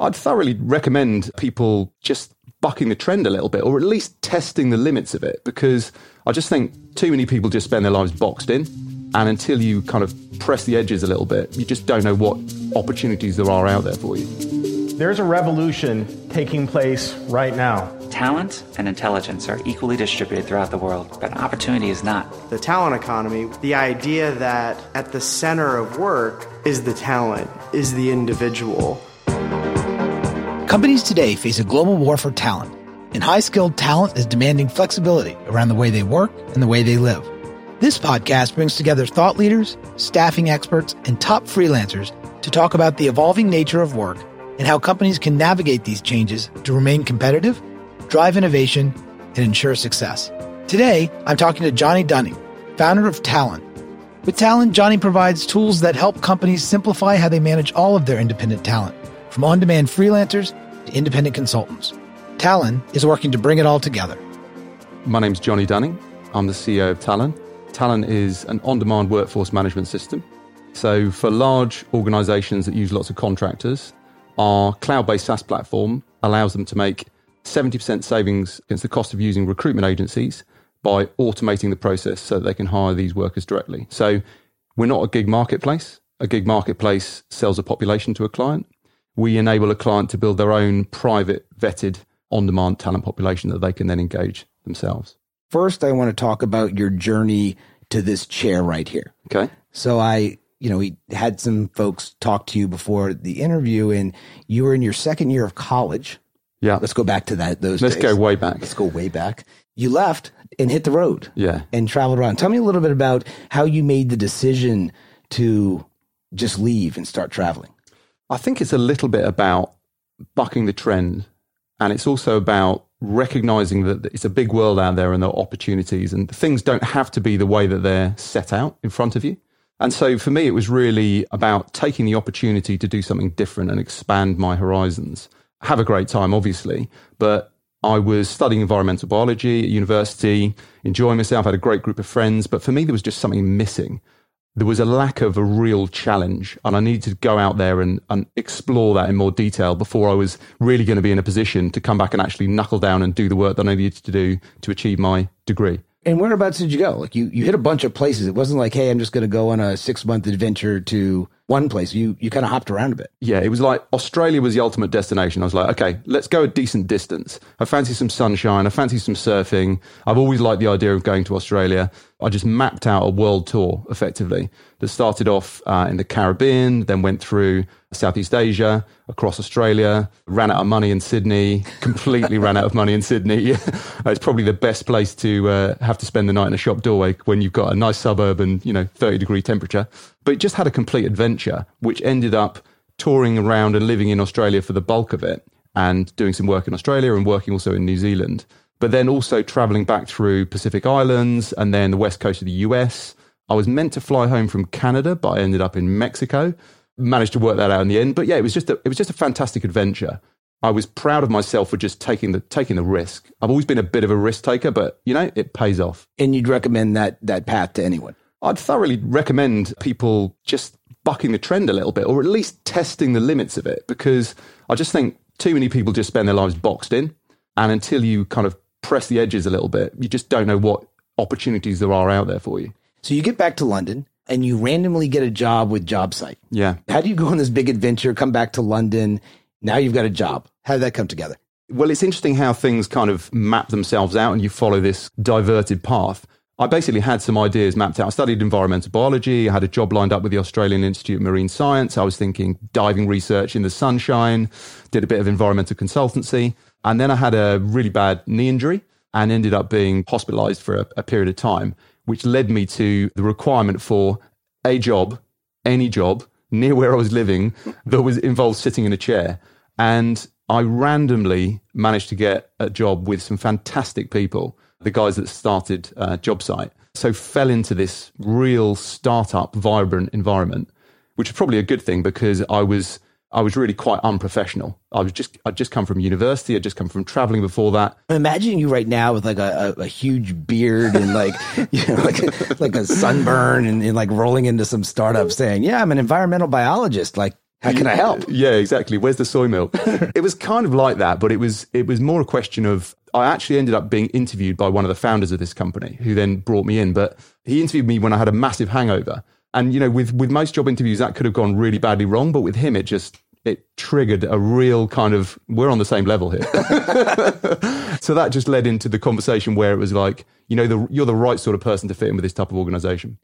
I'd thoroughly recommend people just bucking the trend a little bit, or at least testing the limits of it, because I just think too many people just spend their lives boxed in. And until you kind of press the edges a little bit, you just don't know what opportunities there are out there for you. There's a revolution taking place right now. Talent and intelligence are equally distributed throughout the world, but opportunity is not. The talent economy, the idea that at the center of work is the talent, is the individual. Companies today face a global war for talent, and high skilled talent is demanding flexibility around the way they work and the way they live. This podcast brings together thought leaders, staffing experts, and top freelancers to talk about the evolving nature of work and how companies can navigate these changes to remain competitive, drive innovation, and ensure success. Today, I'm talking to Johnny Dunning, founder of Talon. With Talon, Johnny provides tools that help companies simplify how they manage all of their independent talent, from on demand freelancers to independent consultants. Talon is working to bring it all together. My name's Johnny Dunning. I'm the CEO of Talon. Talon is an on demand workforce management system. So, for large organizations that use lots of contractors, our cloud based SaaS platform allows them to make 70% savings against the cost of using recruitment agencies by automating the process so that they can hire these workers directly. So, we're not a gig marketplace. A gig marketplace sells a population to a client. We enable a client to build their own private, vetted, on demand talent population that they can then engage themselves. First, I want to talk about your journey to this chair right here. Okay. So I, you know, we had some folks talk to you before the interview and you were in your second year of college. Yeah. Let's go back to that those Let's days. go way back. Let's go way back. You left and hit the road. Yeah. And traveled around. Tell me a little bit about how you made the decision to just leave and start traveling. I think it's a little bit about bucking the trend. And it's also about recognizing that it's a big world out there and there are opportunities and things don't have to be the way that they're set out in front of you. And so for me, it was really about taking the opportunity to do something different and expand my horizons. Have a great time, obviously, but I was studying environmental biology at university, enjoying myself, had a great group of friends. But for me, there was just something missing there was a lack of a real challenge and I needed to go out there and, and explore that in more detail before I was really going to be in a position to come back and actually knuckle down and do the work that I needed to do to achieve my degree. And whereabouts did you go? Like you, you hit a bunch of places. It wasn't like, hey, I'm just going to go on a six month adventure to one place. You you kind of hopped around a bit. Yeah, it was like Australia was the ultimate destination. I was like, okay, let's go a decent distance. I fancy some sunshine. I fancy some surfing. I've always liked the idea of going to Australia. I just mapped out a world tour effectively that started off uh, in the Caribbean, then went through Southeast Asia, across Australia, ran out of money in Sydney, completely ran out of money in Sydney. it's probably the best place to uh, have to spend the night in a shop doorway when you've got a nice suburb and, you know, 30 degree temperature. But just had a complete adventure, which ended up touring around and living in Australia for the bulk of it and doing some work in Australia and working also in New Zealand but then also traveling back through Pacific Islands and then the west coast of the US. I was meant to fly home from Canada, but I ended up in Mexico. Managed to work that out in the end. But yeah, it was just a, it was just a fantastic adventure. I was proud of myself for just taking the taking the risk. I've always been a bit of a risk taker, but you know, it pays off. And you'd recommend that that path to anyone? I'd thoroughly recommend people just bucking the trend a little bit, or at least testing the limits of it, because I just think too many people just spend their lives boxed in. And until you kind of press the edges a little bit, you just don't know what opportunities there are out there for you. So you get back to London and you randomly get a job with JobSite. Yeah. How do you go on this big adventure, come back to London? Now you've got a job. How did that come together? Well, it's interesting how things kind of map themselves out and you follow this diverted path. I basically had some ideas mapped out. I studied environmental biology. I had a job lined up with the Australian Institute of Marine Science. I was thinking diving research in the sunshine, did a bit of environmental consultancy. And then I had a really bad knee injury and ended up being hospitalized for a, a period of time, which led me to the requirement for a job, any job near where I was living that was involved sitting in a chair. And I randomly managed to get a job with some fantastic people, the guys that started uh, JobSite. So fell into this real startup, vibrant environment, which is probably a good thing because I was I was really quite unprofessional. I was just I'd just come from university. I'd just come from traveling before that. Imagine you right now with like a, a, a huge beard and like you know like like a sunburn and, and, like rolling into some startup saying, "Yeah, I'm an environmental biologist." Like How can I help? Yeah, exactly. Where's the soy milk? it was kind of like that, but it was it was more a question of I actually ended up being interviewed by one of the founders of this company who then brought me in, but he interviewed me when I had a massive hangover. And you know, with with most job interviews that could have gone really badly wrong, but with him it just it triggered a real kind of we're on the same level here. so that just led into the conversation where it was like, you know, the, you're the right sort of person to fit in with this type of organization.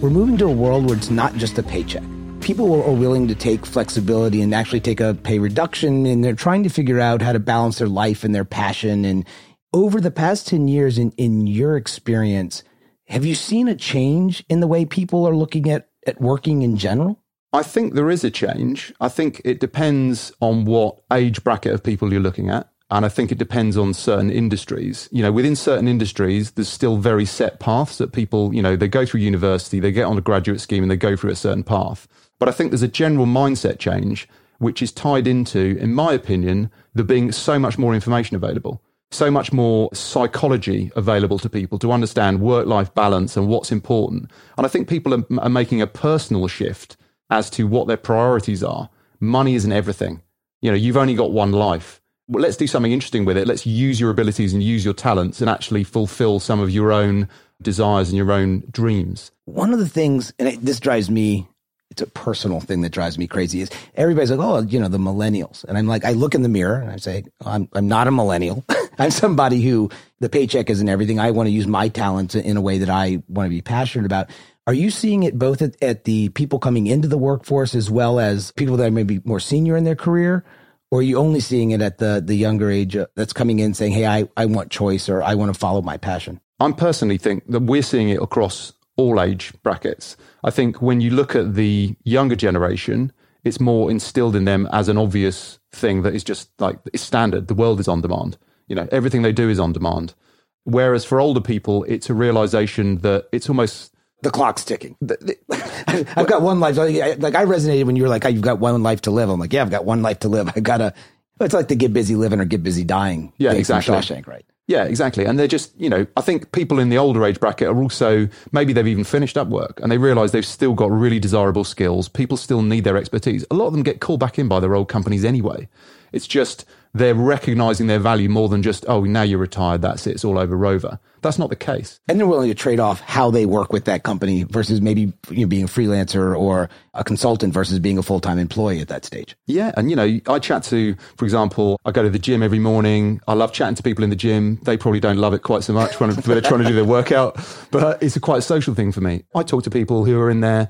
We're moving to a world where it's not just a paycheck. People are willing to take flexibility and actually take a pay reduction, and they're trying to figure out how to balance their life and their passion. And over the past 10 years, in, in your experience, have you seen a change in the way people are looking at, at working in general? I think there is a change. I think it depends on what age bracket of people you're looking at. And I think it depends on certain industries. You know, within certain industries, there's still very set paths that people, you know, they go through university, they get on a graduate scheme and they go through a certain path. But I think there's a general mindset change, which is tied into, in my opinion, there being so much more information available, so much more psychology available to people to understand work life balance and what's important. And I think people are, are making a personal shift as to what their priorities are. Money isn't everything. You know, you've only got one life well, let's do something interesting with it. Let's use your abilities and use your talents and actually fulfill some of your own desires and your own dreams. One of the things, and it, this drives me, it's a personal thing that drives me crazy, is everybody's like, oh, you know, the millennials. And I'm like, I look in the mirror and I say, I'm, I'm not a millennial. I'm somebody who the paycheck isn't everything. I want to use my talents in a way that I want to be passionate about. Are you seeing it both at, at the people coming into the workforce as well as people that are maybe more senior in their career? or are you only seeing it at the the younger age uh, that's coming in saying, "Hey, I I want choice or I want to follow my passion"? I personally think that we're seeing it across all age brackets. I think when you look at the younger generation, it's more instilled in them as an obvious thing that is just like it's standard. The world is on demand. You know, everything they do is on demand. Whereas for older people, it's a realization that it's almost the clock's ticking. I've got one life. Like I resonated when you were like, oh, "You've got one life to live." I'm like, "Yeah, I've got one life to live. I gotta." It's like the get busy living or get busy dying. Yeah, exactly. Shawshank, right? Yeah, exactly. And they're just, you know, I think people in the older age bracket are also maybe they've even finished up work and they realize they've still got really desirable skills. People still need their expertise. A lot of them get called back in by their old companies anyway. It's just they're recognizing their value more than just, oh, now you're retired, that's it, it's all over Rover. That's not the case. And they're willing to trade off how they work with that company versus maybe you know, being a freelancer or a consultant versus being a full time employee at that stage. Yeah. And, you know, I chat to, for example, I go to the gym every morning. I love chatting to people in the gym. They probably don't love it quite so much when they're trying to do their workout, but it's a quite social thing for me. I talk to people who are in their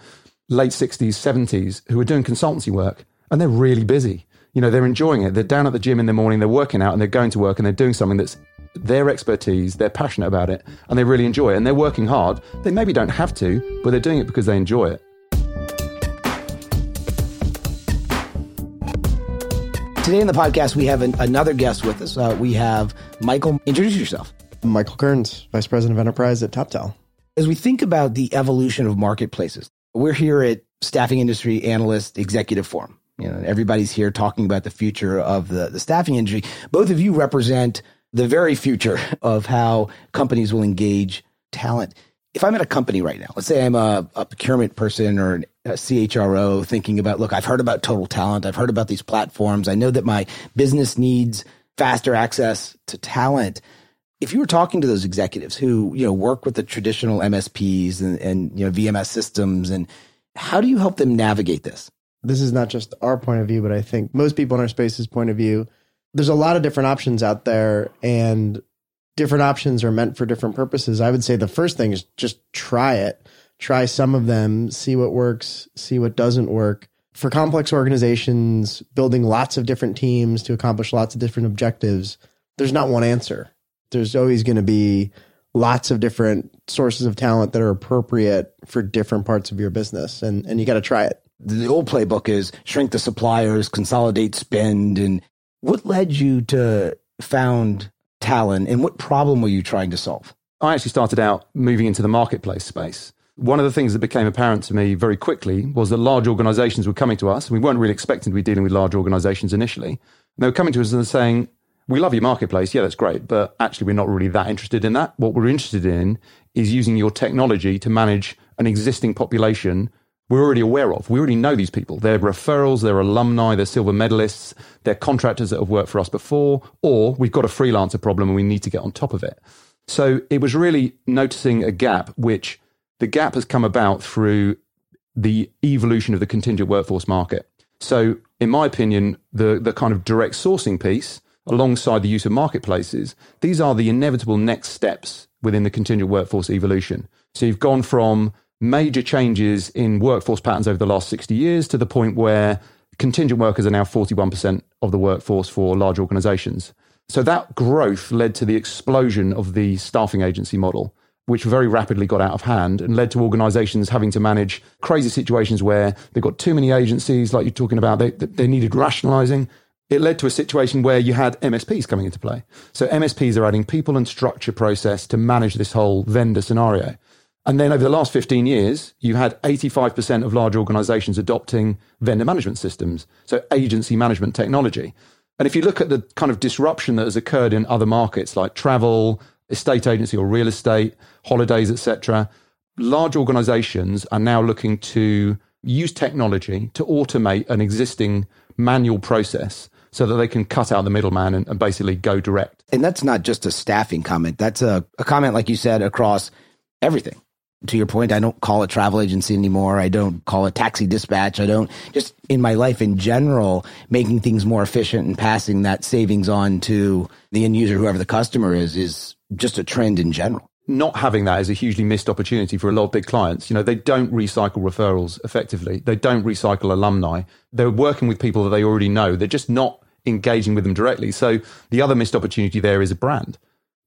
late 60s, 70s who are doing consultancy work and they're really busy you know, they're enjoying it. They're down at the gym in the morning, they're working out and they're going to work and they're doing something that's their expertise, they're passionate about it, and they really enjoy it. And they're working hard. They maybe don't have to, but they're doing it because they enjoy it. Today in the podcast, we have an, another guest with us. Uh, we have Michael. Introduce yourself. Michael Kearns, Vice President of Enterprise at TopTal. As we think about the evolution of marketplaces, we're here at Staffing Industry Analyst Executive Forum. You know, everybody's here talking about the future of the, the staffing industry. Both of you represent the very future of how companies will engage talent. If I'm at a company right now, let's say I'm a, a procurement person or a CHRO thinking about, look, I've heard about total talent. I've heard about these platforms. I know that my business needs faster access to talent. If you were talking to those executives who, you know, work with the traditional MSPs and, and you know, VMS systems and how do you help them navigate this? this is not just our point of view, but I think most people in our space's point of view. There's a lot of different options out there, and different options are meant for different purposes. I would say the first thing is just try it. Try some of them, see what works, see what doesn't work. For complex organizations, building lots of different teams to accomplish lots of different objectives, there's not one answer. There's always going to be lots of different sources of talent that are appropriate for different parts of your business, and, and you got to try it the old playbook is shrink the suppliers, consolidate spend. And what led you to found Talon and what problem were you trying to solve? I actually started out moving into the marketplace space. One of the things that became apparent to me very quickly was that large organizations were coming to us. We weren't really expecting to be dealing with large organizations initially. And they were coming to us and saying, we love your marketplace. Yeah, that's great. But actually, we're not really that interested in that. What we're interested in is using your technology to manage an existing population we're already aware of. We already know these people. They're referrals, they're alumni, they're silver medalists, they're contractors that have worked for us before, or we've got a freelancer problem and we need to get on top of it. So it was really noticing a gap, which the gap has come about through the evolution of the contingent workforce market. So, in my opinion, the, the kind of direct sourcing piece, alongside the use of marketplaces, these are the inevitable next steps within the contingent workforce evolution. So, you've gone from major changes in workforce patterns over the last 60 years to the point where contingent workers are now 41% of the workforce for large organizations. So that growth led to the explosion of the staffing agency model, which very rapidly got out of hand and led to organizations having to manage crazy situations where they've got too many agencies, like you're talking about, they, they needed rationalizing. It led to a situation where you had MSPs coming into play. So MSPs are adding people and structure process to manage this whole vendor scenario. And then over the last 15 years, you had 85% of large organizations adopting vendor management systems, so agency management technology. And if you look at the kind of disruption that has occurred in other markets like travel, estate agency or real estate, holidays, etc., large organizations are now looking to use technology to automate an existing manual process so that they can cut out the middleman and, and basically go direct. And that's not just a staffing comment. That's a, a comment, like you said, across everything to your point, I don't call it travel agency anymore. I don't call it taxi dispatch. I don't just in my life in general, making things more efficient and passing that savings on to the end user, whoever the customer is, is just a trend in general. Not having that is a hugely missed opportunity for a lot of big clients. You know, they don't recycle referrals effectively. They don't recycle alumni. They're working with people that they already know. They're just not engaging with them directly. So the other missed opportunity there is a brand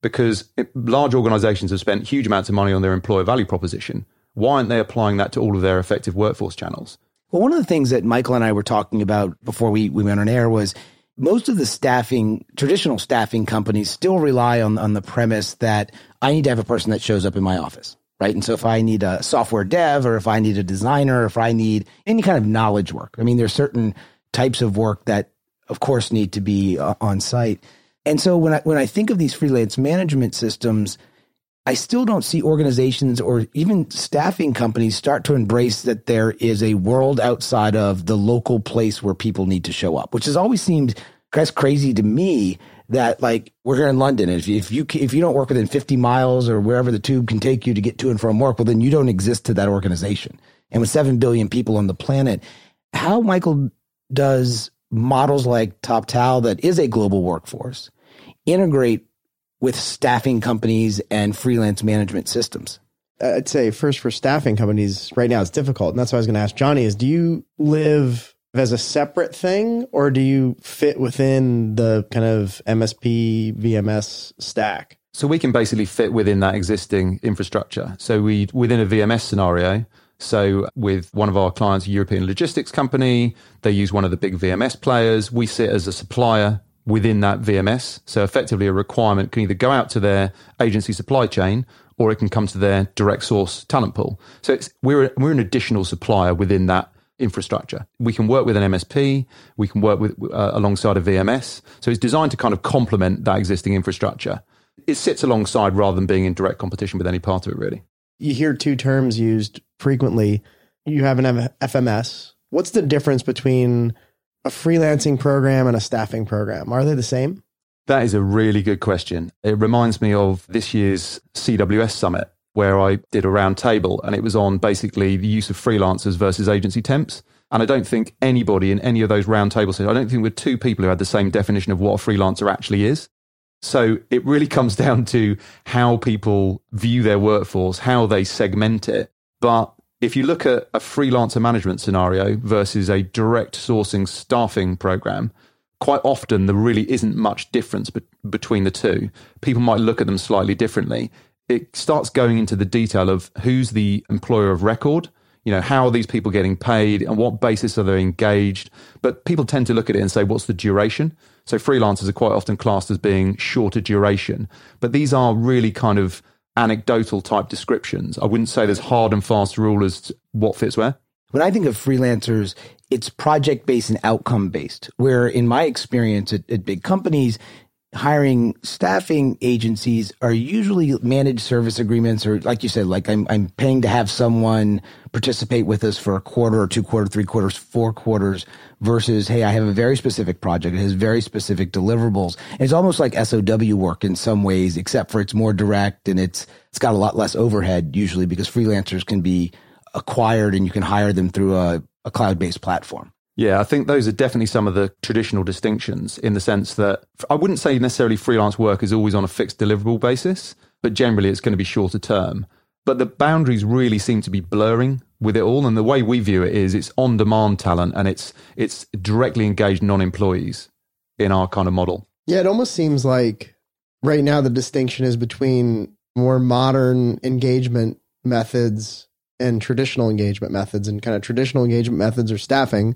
because it, large organizations have spent huge amounts of money on their employer value proposition. Why aren't they applying that to all of their effective workforce channels? Well, one of the things that Michael and I were talking about before we, we went on air was most of the staffing, traditional staffing companies still rely on, on the premise that I need to have a person that shows up in my office, right? And so if I need a software dev or if I need a designer, or if I need any kind of knowledge work, I mean, there's certain types of work that, of course, need to be uh, on site. And so when I when I think of these freelance management systems, I still don't see organizations or even staffing companies start to embrace that there is a world outside of the local place where people need to show up, which has always seemed that's crazy to me that like we're here in London. And if you, if you, if you don't work within 50 miles or wherever the tube can take you to get to and from work, well, then you don't exist to that organization. And with 7 billion people on the planet, how Michael does models like TopTal that is a global workforce integrate with staffing companies and freelance management systems? Uh, I'd say first for staffing companies right now it's difficult. And that's what I was going to ask Johnny is do you live as a separate thing or do you fit within the kind of MSP VMS stack? So we can basically fit within that existing infrastructure. So we within a VMS scenario, so with one of our clients, a European logistics company, they use one of the big VMS players. We sit as a supplier within that VMS. So effectively, a requirement can either go out to their agency supply chain or it can come to their direct source talent pool. So we're we're an additional supplier within that infrastructure. We can work with an MSP, we can work with uh, alongside a VMS. So it's designed to kind of complement that existing infrastructure. It sits alongside rather than being in direct competition with any part of it. Really, you hear two terms used frequently. You have an FMS. What's the difference between a freelancing program and a staffing program? Are they the same? That is a really good question. It reminds me of this year's CWS summit where I did a round table and it was on basically the use of freelancers versus agency temps. And I don't think anybody in any of those round tables, I don't think we're two people who had the same definition of what a freelancer actually is. So it really comes down to how people view their workforce, how they segment it. But if you look at a freelancer management scenario versus a direct sourcing staffing program, quite often there really isn't much difference be- between the two. People might look at them slightly differently. It starts going into the detail of who's the employer of record, you know, how are these people getting paid and what basis are they engaged? But people tend to look at it and say, what's the duration? So freelancers are quite often classed as being shorter duration, but these are really kind of anecdotal type descriptions. I wouldn't say there's hard and fast rule as to what fits where. When I think of freelancers, it's project based and outcome based, where in my experience at, at big companies, hiring staffing agencies are usually managed service agreements or like you said like I'm I'm paying to have someone participate with us for a quarter or two quarter three quarters four quarters versus hey I have a very specific project. It has very specific deliverables. And it's almost like SOW work in some ways except for it's more direct and it's it's got a lot less overhead usually because freelancers can be acquired and you can hire them through a, a cloud-based platform Yeah, I think those are definitely some of the traditional distinctions in the sense that I wouldn't say necessarily freelance work is always on a fixed deliverable basis, but generally it's going to be shorter term. But the boundaries really seem to be blurring with it all. And the way we view it is it's on demand talent and it's it's directly engaged non employees in our kind of model. Yeah, it almost seems like right now the distinction is between more modern engagement methods and traditional engagement methods. And kind of traditional engagement methods are staffing,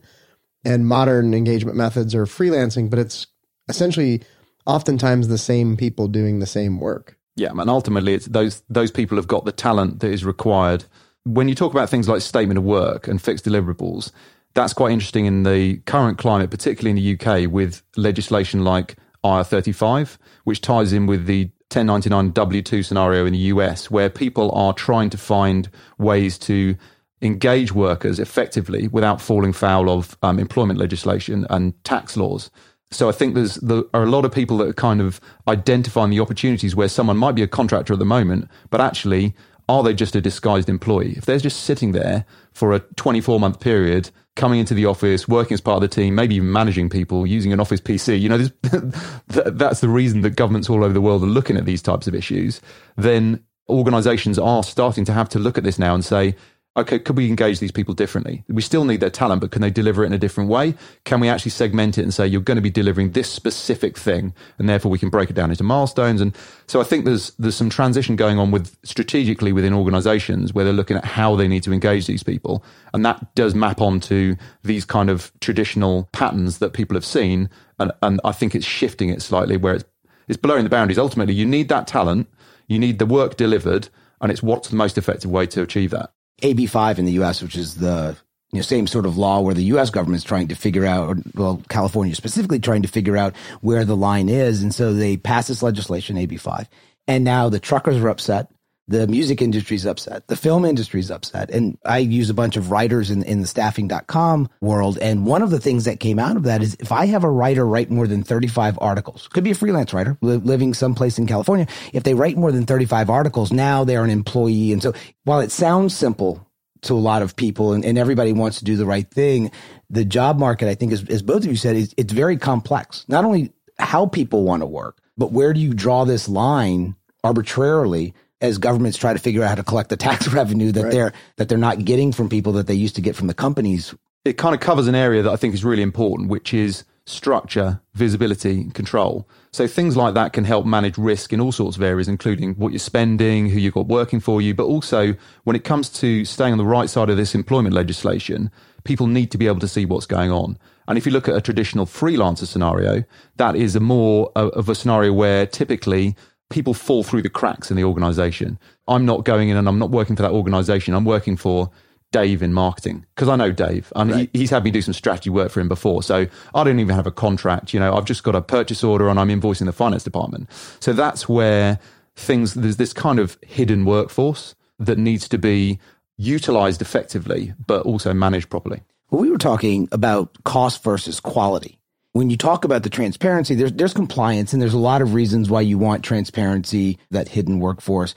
and modern engagement methods are freelancing, but it's essentially oftentimes the same people doing the same work. Yeah, and ultimately, it's those those people have got the talent that is required. When you talk about things like statement of work and fixed deliverables, that's quite interesting in the current climate, particularly in the UK, with legislation like IR35, which ties in with the 1099 W2 scenario in the US, where people are trying to find ways to engage workers effectively without falling foul of um, employment legislation and tax laws. So I think there's there are a lot of people that are kind of identifying the opportunities where someone might be a contractor at the moment, but actually are they just a disguised employee? If they're just sitting there for a 24 month period, coming into the office, working as part of the team, maybe even managing people, using an office PC, you know, that's the reason that governments all over the world are looking at these types of issues. Then organizations are starting to have to look at this now and say, okay, could we engage these people differently? We still need their talent, but can they deliver it in a different way? Can we actually segment it and say you're going to be delivering this specific thing, and therefore we can break it down into milestones? And so I think there's there's some transition going on with strategically within organisations where they're looking at how they need to engage these people, and that does map onto these kind of traditional patterns that people have seen, and and I think it's shifting it slightly where it's it's blurring the boundaries. Ultimately, you need that talent, you need the work delivered, and it's what's the most effective way to achieve that. AB5 in the US, which is the you know, same sort of law where the U.S. government is trying to figure out, or, well, California specifically trying to figure out where the line is. And so they passed this legislation, AB5. And now the truckers are upset. The music industry is upset. The film industry is upset. And I use a bunch of writers in, in the staffing.com world. And one of the things that came out of that is if I have a writer write more than 35 articles, could be a freelance writer li- living someplace in California. If they write more than 35 articles, now they're an employee. And so while it sounds simple to a lot of people and, and everybody wants to do the right thing, the job market, I think, as, as both of you said, is it's very complex. Not only how people want to work, but where do you draw this line arbitrarily as governments try to figure out how to collect the tax revenue that Right. they're that they're not getting from people that they used to get from the companies. it kind of covers an area that I think is really important, which is structure, visibility, and control. So things like that can help manage risk in all sorts of areas, including what you're spending, who you've got working for you, but also when it comes to staying on the right side of this employment legislation, people need to be able to see what's going on. And if you look at a traditional freelancer scenario, that is a more of a scenario where typically people fall through the cracks in the organization. I'm not going in and I'm not working for that organization. I'm working for Dave in marketing because I know Dave. and he, he's had me do some strategy work for him before. So I don't even have a contract. You know, I've just got a purchase order and I'm invoicing the finance department. So that's where things, there's this kind of hidden workforce that needs to be utilized effectively, but also managed properly. Well, we were talking about cost versus quality. When you talk about the transparency, there's there's compliance and there's a lot of reasons why you want transparency, that hidden workforce.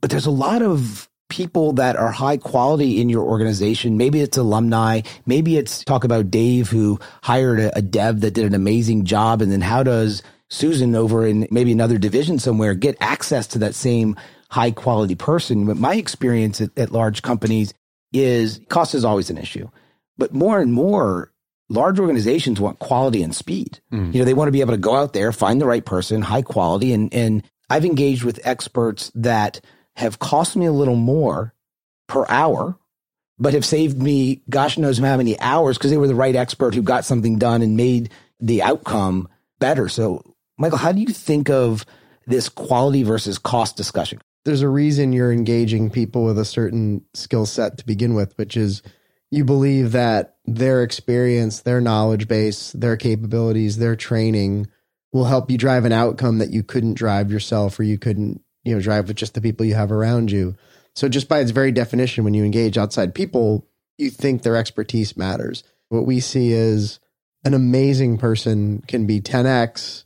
But there's a lot of people that are high quality in your organization. Maybe it's alumni. Maybe it's talk about Dave who hired a, a dev that did an amazing job. And then how does Susan over in maybe another division somewhere get access to that same high quality person? But my experience at, at large companies is cost is always an issue. But more and more, large organizations want quality and speed. Mm. You know, they want to be able to go out there, find the right person, high quality. And, and I've engaged with experts that have cost me a little more per hour, but have saved me gosh knows how many hours because they were the right expert who got something done and made the outcome better. So, Michael, how do you think of this quality versus cost discussion? there's a reason you're engaging people with a certain skill set to begin with, which is you believe that their experience, their knowledge base, their capabilities, their training will help you drive an outcome that you couldn't drive yourself or you couldn't, you know, drive with just the people you have around you. So just by its very definition, when you engage outside people, you think their expertise matters. What we see is an amazing person can be 10x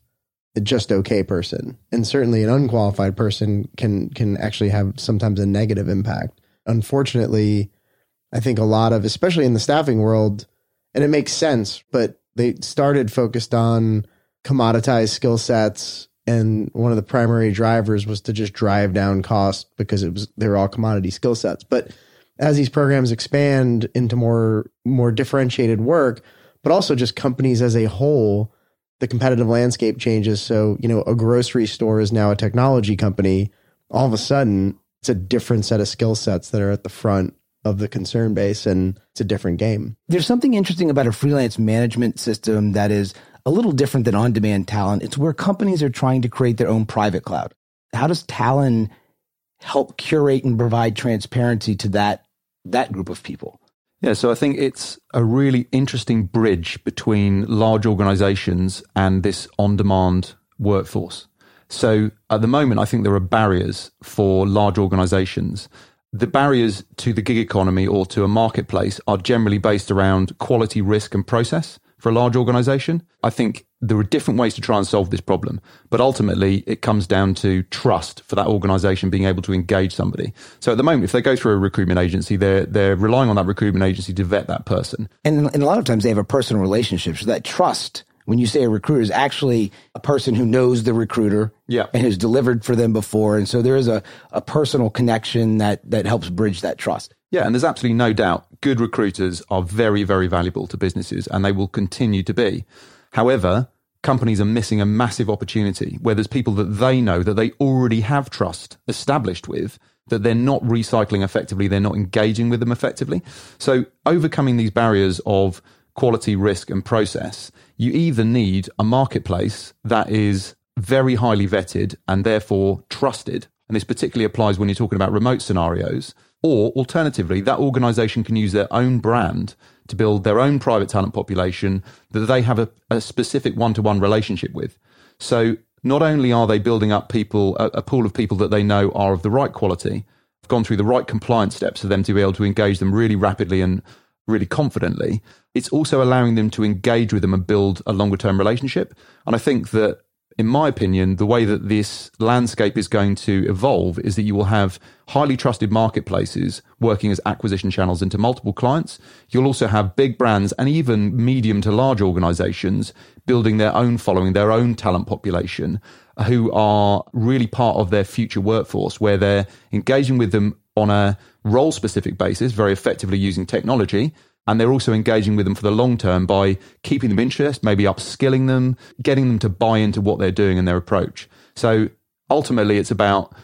a just okay person. And certainly an unqualified person can can actually have sometimes a negative impact. Unfortunately, I think a lot of especially in the staffing world, and it makes sense, but they started focused on commoditized skill sets and one of the primary drivers was to just drive down cost because it was they were all commodity skill sets. But as these programs expand into more more differentiated work, but also just companies as a whole, the competitive landscape changes. So, you know, a grocery store is now a technology company. All of a sudden, it's a different set of skill sets that are at the front of the concern base and it's a different game. There's something interesting about a freelance management system that is a little different than on demand talent. It's where companies are trying to create their own private cloud. How does Talon help curate and provide transparency to that that group of people? Yeah, so I think it's a really interesting bridge between large organizations and this on demand workforce. So at the moment, I think there are barriers for large organizations. The barriers to the gig economy or to a marketplace are generally based around quality, risk, and process for a large organization. I think there are different ways to try and solve this problem, but ultimately it comes down to trust for that organization being able to engage somebody. So at the moment, if they go through a recruitment agency, they're, they're relying on that recruitment agency to vet that person. And, and a lot of times they have a personal relationship. So that trust when you say a recruiter is actually a person who knows the recruiter yeah. and has delivered for them before. And so there is a, a personal connection that, that helps bridge that trust. Yeah, and there's absolutely no doubt good recruiters are very, very valuable to businesses and they will continue to be. However, companies are missing a massive opportunity where there's people that they know that they already have trust established with that they're not recycling effectively, they're not engaging with them effectively. So overcoming these barriers of quality, risk, and process, you either need a marketplace that is very highly vetted and therefore trusted. And this particularly applies when you're talking about remote scenarios or alternatively, that organization can use their own brand to build their own private talent population that they have a, a specific one to one relationship with. So not only are they building up people, a, a, pool of people that they know are of the right quality, have gone through the right compliance steps for them to be able to engage them really rapidly and really confidently, it's also allowing them to engage with them and build a longer term relationship. And I think that in my opinion, the way that this landscape is going to evolve is that you will have highly trusted marketplaces working as acquisition channels into multiple clients. You'll also have big brands and even medium to large organizations building their own following, their own talent population who are really part of their future workforce where they're engaging with them on a role specific basis, very effectively using technology, and they're also engaging with them for the long term by keeping them interested, maybe upskilling them, getting them to buy into what they're doing and their approach. So ultimately, it's about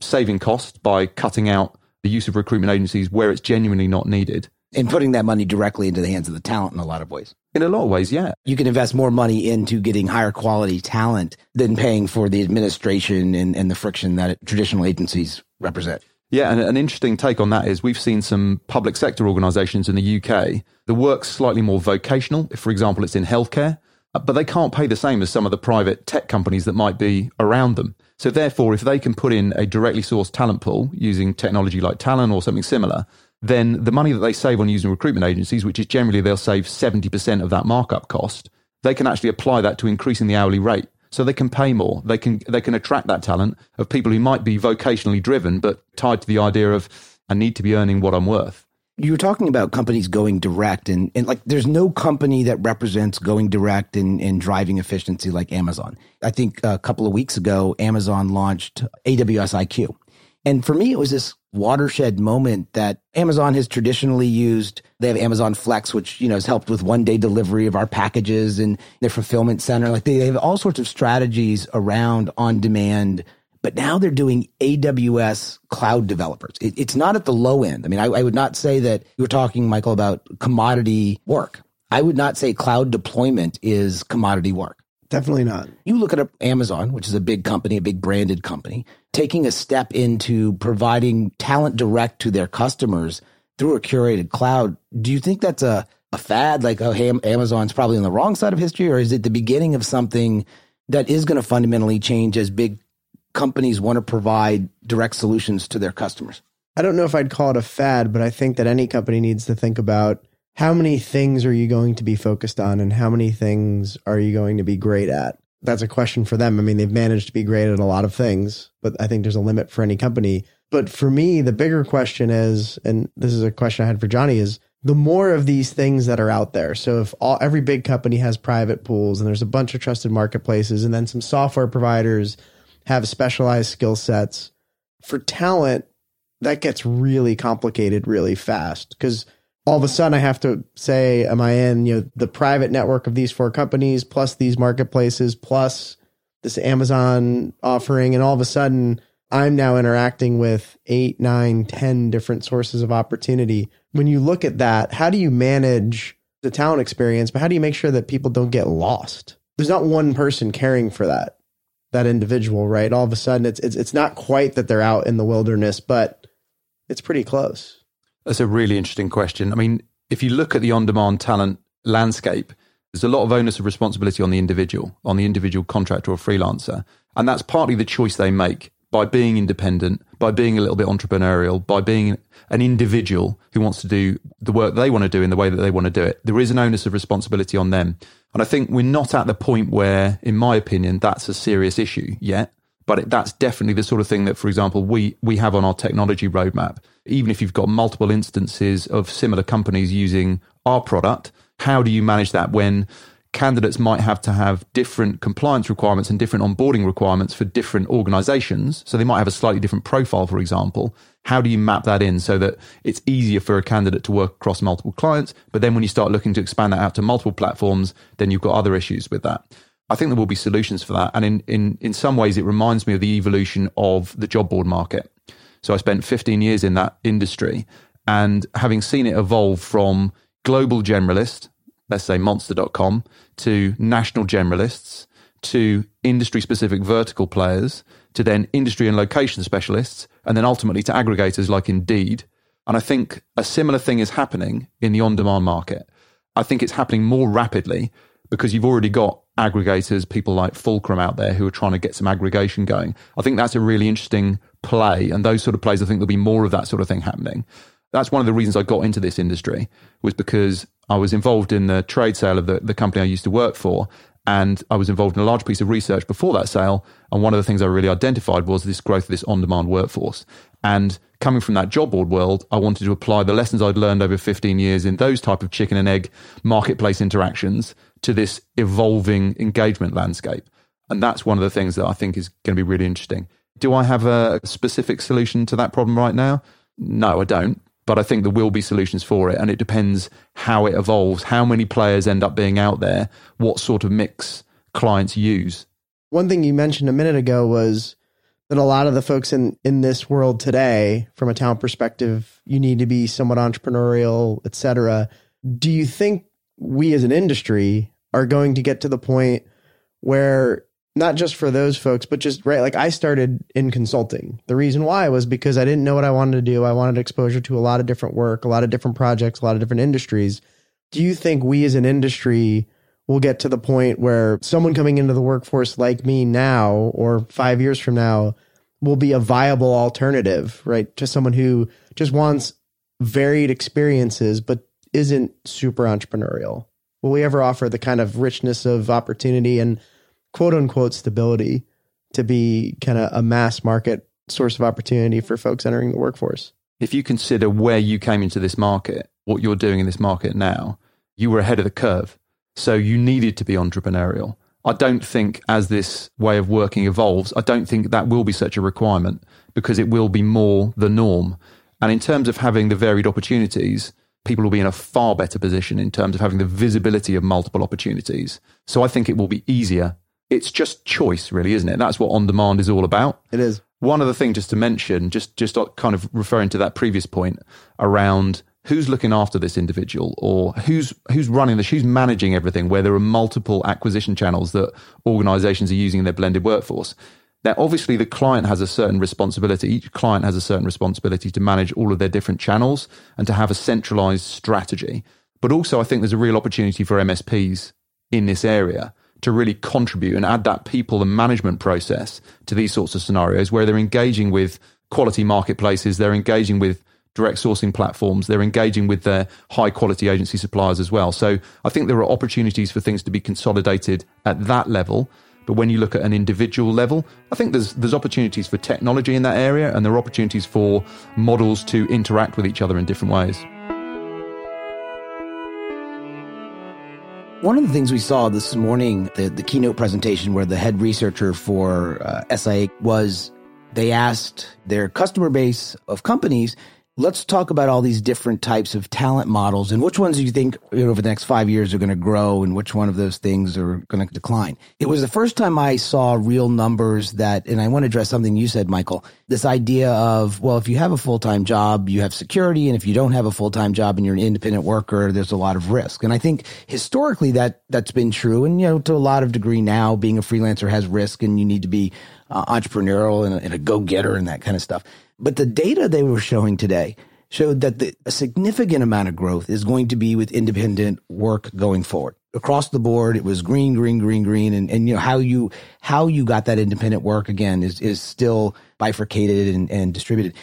saving costs by cutting out the use of recruitment agencies where it's genuinely not needed. And putting that money directly into the hands of the talent in a lot of ways. In a lot of ways, yeah. You can invest more money into getting higher quality talent than paying for the administration and, and the friction that traditional agencies represent. Yeah, and an interesting take on that is we've seen some public sector organisations in the UK. The work's slightly more vocational. If, for example, it's in healthcare, uh, but they can't pay the same as some of the private tech companies that might be around them. So, therefore, if they can put in a directly sourced talent pool using technology like Talon or something similar, then the money that they save on using recruitment agencies, which is generally they'll save 70% of that markup cost, they can actually apply that to increasing the hourly rate so they can pay more. They can they can attract that talent of people who might be vocationally driven, but tied to the idea of I need to be earning what I'm worth. You were talking about companies going direct, and, and like there's no company that represents going direct and, and driving efficiency like Amazon. I think a couple of weeks ago, Amazon launched AWS IQ. And for me, it was this watershed moment that Amazon has traditionally used. They have Amazon Flex, which, you know, has helped with one day delivery of our packages and their fulfillment center. Like they, they have all sorts of strategies around on demand. But now they're doing AWS cloud developers. It, it's not at the low end. I mean, I, I would not say that you were talking, Michael, about commodity work. I would not say cloud deployment is commodity work. Definitely not. You look at Amazon, which is a big company, a big branded company, taking a step into providing talent direct to their customers through a curated cloud. Do you think that's a, a fad? Like, oh, hey, Amazon's probably on the wrong side of history, or is it the beginning of something that is going to fundamentally change as big companies want to provide direct solutions to their customers? I don't know if I'd call it a fad, but I think that any company needs to think about how many things are you going to be focused on and how many things are you going to be great at? That's a question for them. I mean, they've managed to be great at a lot of things, but I think there's a limit for any company. But for me, the bigger question is, and this is a question I had for Johnny, is the more of these things that are out there. So if all every big company has private pools and there's a bunch of trusted marketplaces and then some software providers have specialized skill sets for talent, that gets really complicated really fast because all of a sudden I have to say, am I in, you know, the private network of these four companies plus these marketplaces plus this Amazon offering. And all of a sudden I'm now interacting with eight, nine, ten different sources of opportunity. When you look at that, how do you manage the talent experience, but how do you make sure that people don't get lost? There's not one person caring for that, that individual, right? All of a sudden it's, it's, it's not quite that they're out in the wilderness, but it's pretty close. That's a really interesting question. I mean, if you look at the on demand talent landscape, there's a lot of onus of responsibility on the individual, on the individual contractor or freelancer. And that's partly the choice they make by being independent, by being a little bit entrepreneurial, by being an individual who wants to do the work they want to do in the way that they want to do it. There is an onus of responsibility on them. And I think we're not at the point where, in my opinion, that's a serious issue yet. But it, that's definitely the sort of thing that, for example, we, we have on our technology roadmap. Even if you've got multiple instances of similar companies using our product, how do you manage that when candidates might have to have different compliance requirements and different onboarding requirements for different organizations? So they might have a slightly different profile, for example. How do you map that in so that it's easier for a candidate to work across multiple clients? But then when you start looking to expand that out to multiple platforms, then you've got other issues with that. I think there will be solutions for that. And in, in, in some ways, it reminds me of the evolution of the job board market. So I spent 15 years in that industry and having seen it evolve from global generalist, let's say monster.com, to national generalists, to industry specific vertical players, to then industry and location specialists, and then ultimately to aggregators like Indeed. And I think a similar thing is happening in the on demand market. I think it's happening more rapidly because you've already got aggregators, people like Fulcrum out there who are trying to get some aggregation going. I think that's a really interesting play. And those sort of plays, I think there'll be more of that sort of thing happening. That's one of the reasons I got into this industry was because I was involved in the trade sale of the, the company I used to work for. And I was involved in a large piece of research before that sale. And one of the things I really identified was this growth of this on demand workforce. And coming from that job board world, I wanted to apply the lessons I'd learned over 15 years in those type of chicken and egg marketplace interactions to this evolving engagement landscape. And that's one of the things that I think is going to be really interesting. Do I have a specific solution to that problem right now? No, I don't. But I think there will be solutions for it. And it depends how it evolves, how many players end up being out there, what sort of mix clients use. One thing you mentioned a minute ago was that a lot of the folks in, in this world today, from a talent perspective, you need to be somewhat entrepreneurial, et cetera. Do you think we as an industry are going to get to the point where not just for those folks, but just right, like I started in consulting. The reason why was because I didn't know what I wanted to do. I wanted exposure to a lot of different work, a lot of different projects, a lot of different industries. Do you think we as an industry will get to the point where someone coming into the workforce like me now or five years from now will be a viable alternative, right? To someone who just wants varied experiences, but isn't super entrepreneurial? Will we ever offer the kind of richness of opportunity and quote unquote stability to be kind of a mass market source of opportunity for folks entering the workforce? If you consider where you came into this market, what you're doing in this market now, you were ahead of the curve. So you needed to be entrepreneurial. I don't think as this way of working evolves, I don't think that will be such a requirement because it will be more the norm. And in terms of having the varied opportunities, people will be in a far better position in terms of having the visibility of multiple opportunities. So I think it will be easier. It's just choice, really, isn't it? That's what on demand is all about. It is. One other thing just to mention, just just kind of referring to that previous point around who's looking after this individual or who's who's running this, who's managing everything, where there are multiple acquisition channels that organizations are using in their blended workforce. Now, obviously, the client has a certain responsibility. Each client has a certain responsibility to manage all of their different channels and to have a centralized strategy. But also, I think there's a real opportunity for MSPs in this area to really contribute and add that people and management process to these sorts of scenarios where they're engaging with quality marketplaces, they're engaging with direct sourcing platforms, they're engaging with their high quality agency suppliers as well. So I think there are opportunities for things to be consolidated at that level. But when you look at an individual level, I think there's there's opportunities for technology in that area and there are opportunities for models to interact with each other in different ways. One of the things we saw this morning, the, the keynote presentation where the head researcher for uh, SIA was they asked their customer base of companies let's talk about all these different types of talent models and which ones do you think you know, over the next five years are going to grow and which one of those things are going to decline. It was the first time I saw real numbers that, and I want to address something you said, Michael, this idea of, well, if you have a full-time job, you have security. And if you don't have a full-time job and you're an independent worker, there's a lot of risk. And I think historically that that's been true. And, you know, to a lot of degree now being a freelancer has risk and you need to be uh, entrepreneurial and and a go-getter and that kind of stuff. But the data they were showing today showed that the, a significant amount of growth is going to be with independent work going forward. Across the board, it was green, green, green, green. And, and you know, how you, how you got that independent work again is, is still bifurcated and, and distributed.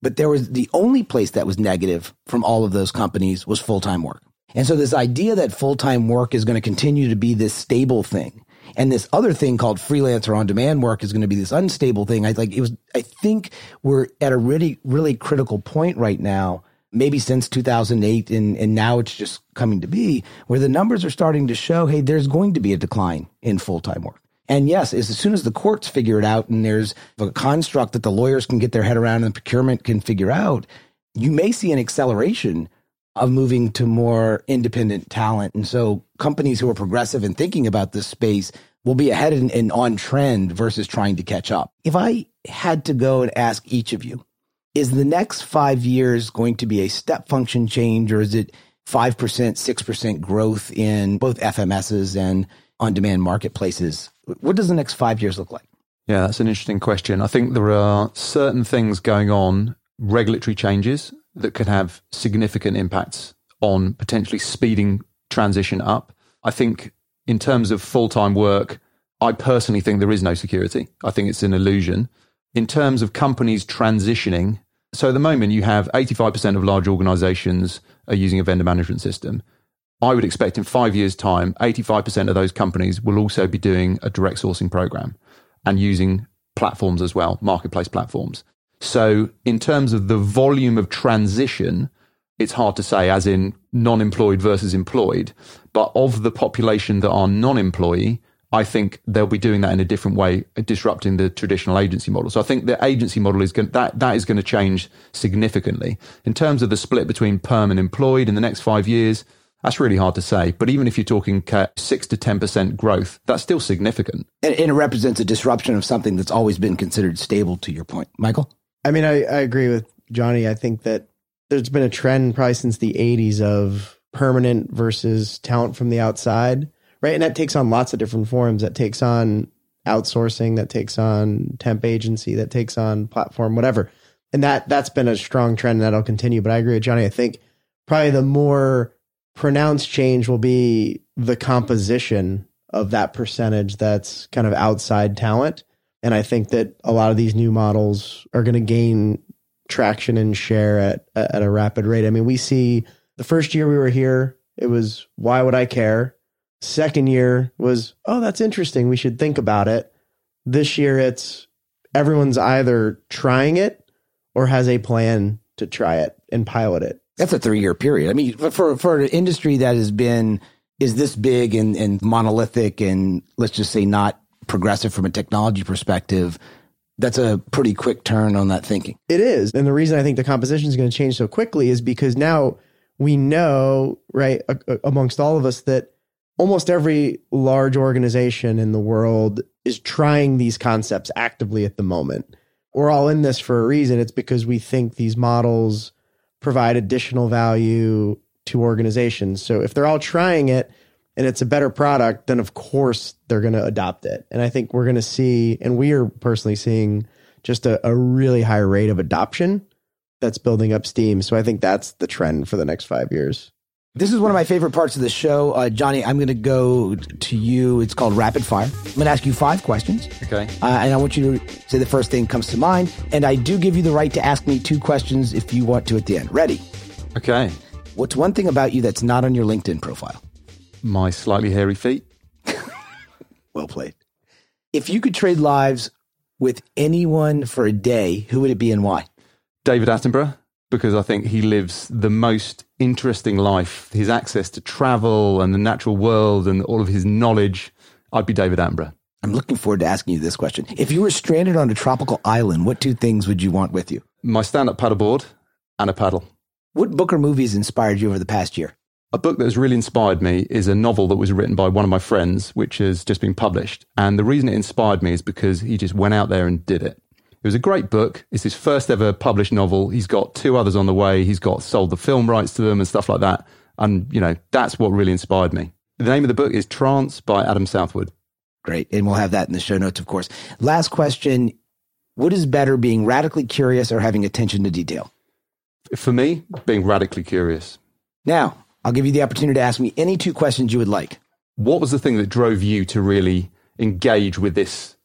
But there was the only place that was negative from all of those companies was full-time work. And so this idea that full-time work is going to continue to be this stable thing and this other thing called freelancer on demand work is going to be this unstable thing. I like it was, I think we're at a really, really critical point right now, maybe since 2008. And, and now it's just coming to be where the numbers are starting to show, Hey, there's going to be a decline in full time work. And yes, as soon as the courts figure it out and there's a construct that the lawyers can get their head around and the procurement can figure out, you may see an acceleration of moving to more independent talent. And so companies who are progressive and thinking about this space will be ahead and, and on trend versus trying to catch up. If I had to go and ask each of you, is the next five years going to be a step function change or is it 5%, 6% growth in both FMSs and on demand marketplaces? What does the next five years look like? Yeah, that's an interesting question. I think there are certain things going on, regulatory changes that could have significant impacts on potentially speeding transition up. I think in terms of full time work, I personally think there is no security. I think it's an illusion. In terms of companies transitioning, so at the moment you have 85% of large organizations are using a vendor management system. I would expect in five years' time, 85% of those companies will also be doing a direct sourcing program and using platforms as well, marketplace platforms. So, in terms of the volume of transition, it's hard to say, as in non employed versus employed. But of the population that are non employee, I think they'll be doing that in a different way, uh, disrupting the traditional agency model. So I think the agency model is going that that is going to change significantly in terms of the split between perm and employed in the next five years. That's really hard to say. But even if you're talking six to ten percent growth, that's still significant. And, and, it represents a disruption of something that's always been considered stable. To your point, Michael. I mean, I, I agree with Johnny. I think that there's been a trend probably since the 80s of permanent versus talent from the outside, right? And that takes on lots of different forms. That takes on outsourcing, that takes on temp agency, that takes on platform, whatever. And that that's been a strong trend and that'll continue. But I agree with Johnny. I think probably the more pronounced change will be the composition of that percentage that's kind of outside talent. And I think that a lot of these new models are going to gain traction and share at at a rapid rate. I mean, we see the first year we were here, it was why would I care? Second year was oh, that's interesting. We should think about it. This year it's everyone's either trying it or has a plan to try it and pilot it. That's a three year period. I mean, for for an industry that has been is this big and, and monolithic and let's just say not progressive from a technology perspective that's a pretty quick turn on that thinking. It is. And the reason I think the composition is going to change so quickly is because now we know, right, amongst all of us, that almost every large organization in the world is trying these concepts actively at the moment. We're all in this for a reason. It's because we think these models provide additional value to organizations. So if they're all trying it, and it's a better product, then of course they're going to adopt it. And I think we're going to see, and we are personally seeing just a, a really high rate of adoption that's building up steam. So I think that's the trend for the next five years. This is one of my favorite parts of the show. Uh, Johnny, I'm going to go to you. It's called Rapid Fire. I'm going to ask you five questions. Okay. Uh, and I want you to say the first thing comes to mind. And I do give you the right to ask me two questions if you want to at the end. Ready? Okay. What's one thing about you that's not on your LinkedIn profile? My slightly hairy feet. Well played. If you could trade lives with anyone for a day, who would it be and why? David Attenborough, because I think he lives the most interesting life. His access to travel and the natural world and all of his knowledge. I'd be David Attenborough. I'm looking forward to asking you this question. If you were stranded on a tropical island, what two things would you want with you? My stand up paddleboard and a paddle. What book or movies inspired you over the past year? A book that has really inspired me is a novel that was written by one of my friends, which has just been published. And the reason it inspired me is because he just went out there and did it. It was a great book. It's his first ever published novel. He's got two others on the way. He's got sold the film rights to them and stuff like that. And, you know, that's what really inspired me. The name of the book is Trance by Adam Southwood. Great. And we'll have that in the show notes, of course. Last question What is better, being radically curious or having attention to detail? For me, being radically curious. Now, I'll give you the opportunity to ask me any two questions you would like. What was the thing that drove you to really engage with this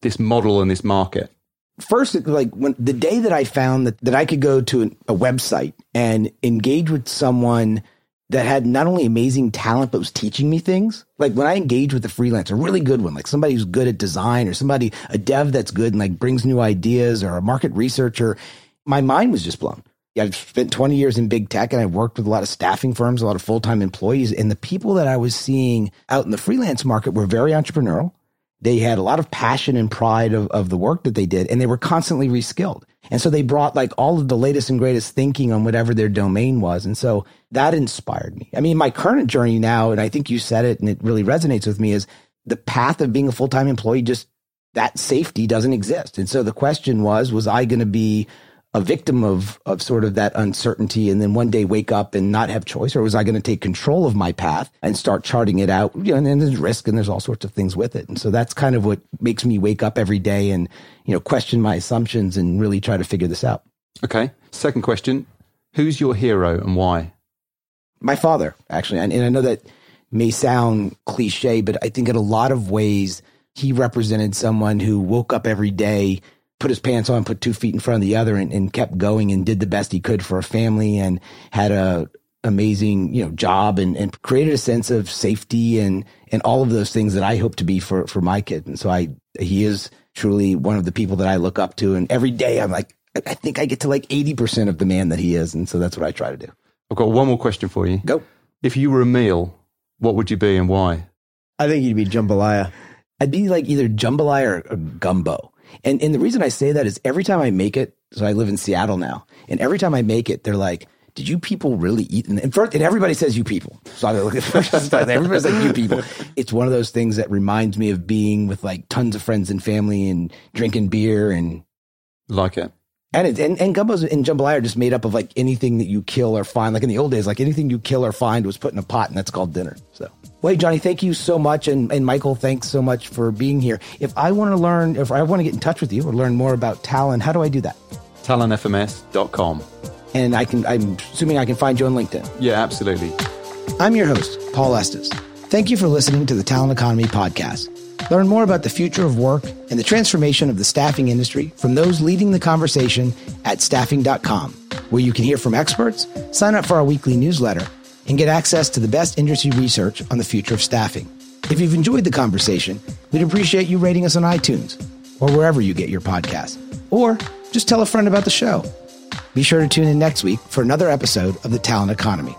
this model and this market? First, like when the day that I found that, that I could go to an, a website and engage with someone that had not only amazing talent but was teaching me things. Like when I engage with a freelancer, a really good one, like somebody who's good at design or somebody a dev that's good and like brings new ideas or a market researcher, my mind was just blown. I've spent 20 years in big tech and I've worked with a lot of staffing firms, a lot of full time employees. And the people that I was seeing out in the freelance market were very entrepreneurial. They had a lot of passion and pride of, of the work that they did, and they were constantly reskilled. And so they brought like all of the latest and greatest thinking on whatever their domain was. And so that inspired me. I mean, my current journey now, and I think you said it and it really resonates with me, is the path of being a full time employee just that safety doesn't exist. And so the question was, was I going to be a victim of of sort of that uncertainty and then one day wake up and not have choice? Or was I going to take control of my path and start charting it out? You know and, and there's risk and there's all sorts of things with it. And so that's kind of what makes me wake up every day and you know question my assumptions and really try to figure this out. Okay. Second question. Who's your hero and why? my father actually. And, and i know that may sound cliche but i think in a lot of ways he represented someone who woke up every day put his pants on put two feet in front of the other and, and kept going and did the best he could for a family and had a amazing you know job and, and created a sense of safety and and all of those things that i hope to be for for my kid and so i he is truly one of the people that i look up to and every day i'm like i think i get to like 80% of the man that he is and so that's what i try to do I've got one more question for you. go If you were a meal, what would you be and why? I think you'd be jambalaya. I'd be like either jambalaya or, or gumbo. And and the reason I say that is every time I make it, so I live in Seattle now, and every time I make it, they're like, "Did you people really eat?" And, first, and everybody says "you people," so I look at everybody's like "you people." It's one of those things that reminds me of being with like tons of friends and family and drinking beer and Like it. And it, and and gumbos and jambalaya are just made up of like anything that you kill or find. Like in the old days, like anything you kill or find was put in a pot, and that's called dinner. So, well, hey, Johnny, thank you so much, and and Michael, thanks so much for being here. If I want to learn, if I want to get in touch with you or learn more about Talon, how do I do that? talonfms.com. And I can, I'm assuming I can find you on LinkedIn. Yeah, absolutely. I'm your host, Paul Estes. Thank you for listening to the Talent Economy Podcast. Learn more about the future of work and the transformation of the staffing industry from those leading the conversation at staffing.com, where you can hear from experts, sign up for our weekly newsletter, and get access to the best industry research on the future of staffing. If you've enjoyed the conversation, we'd appreciate you rating us on iTunes or wherever you get your podcasts. Or just tell a friend about the show. Be sure to tune in next week for another episode of the Talent Economy.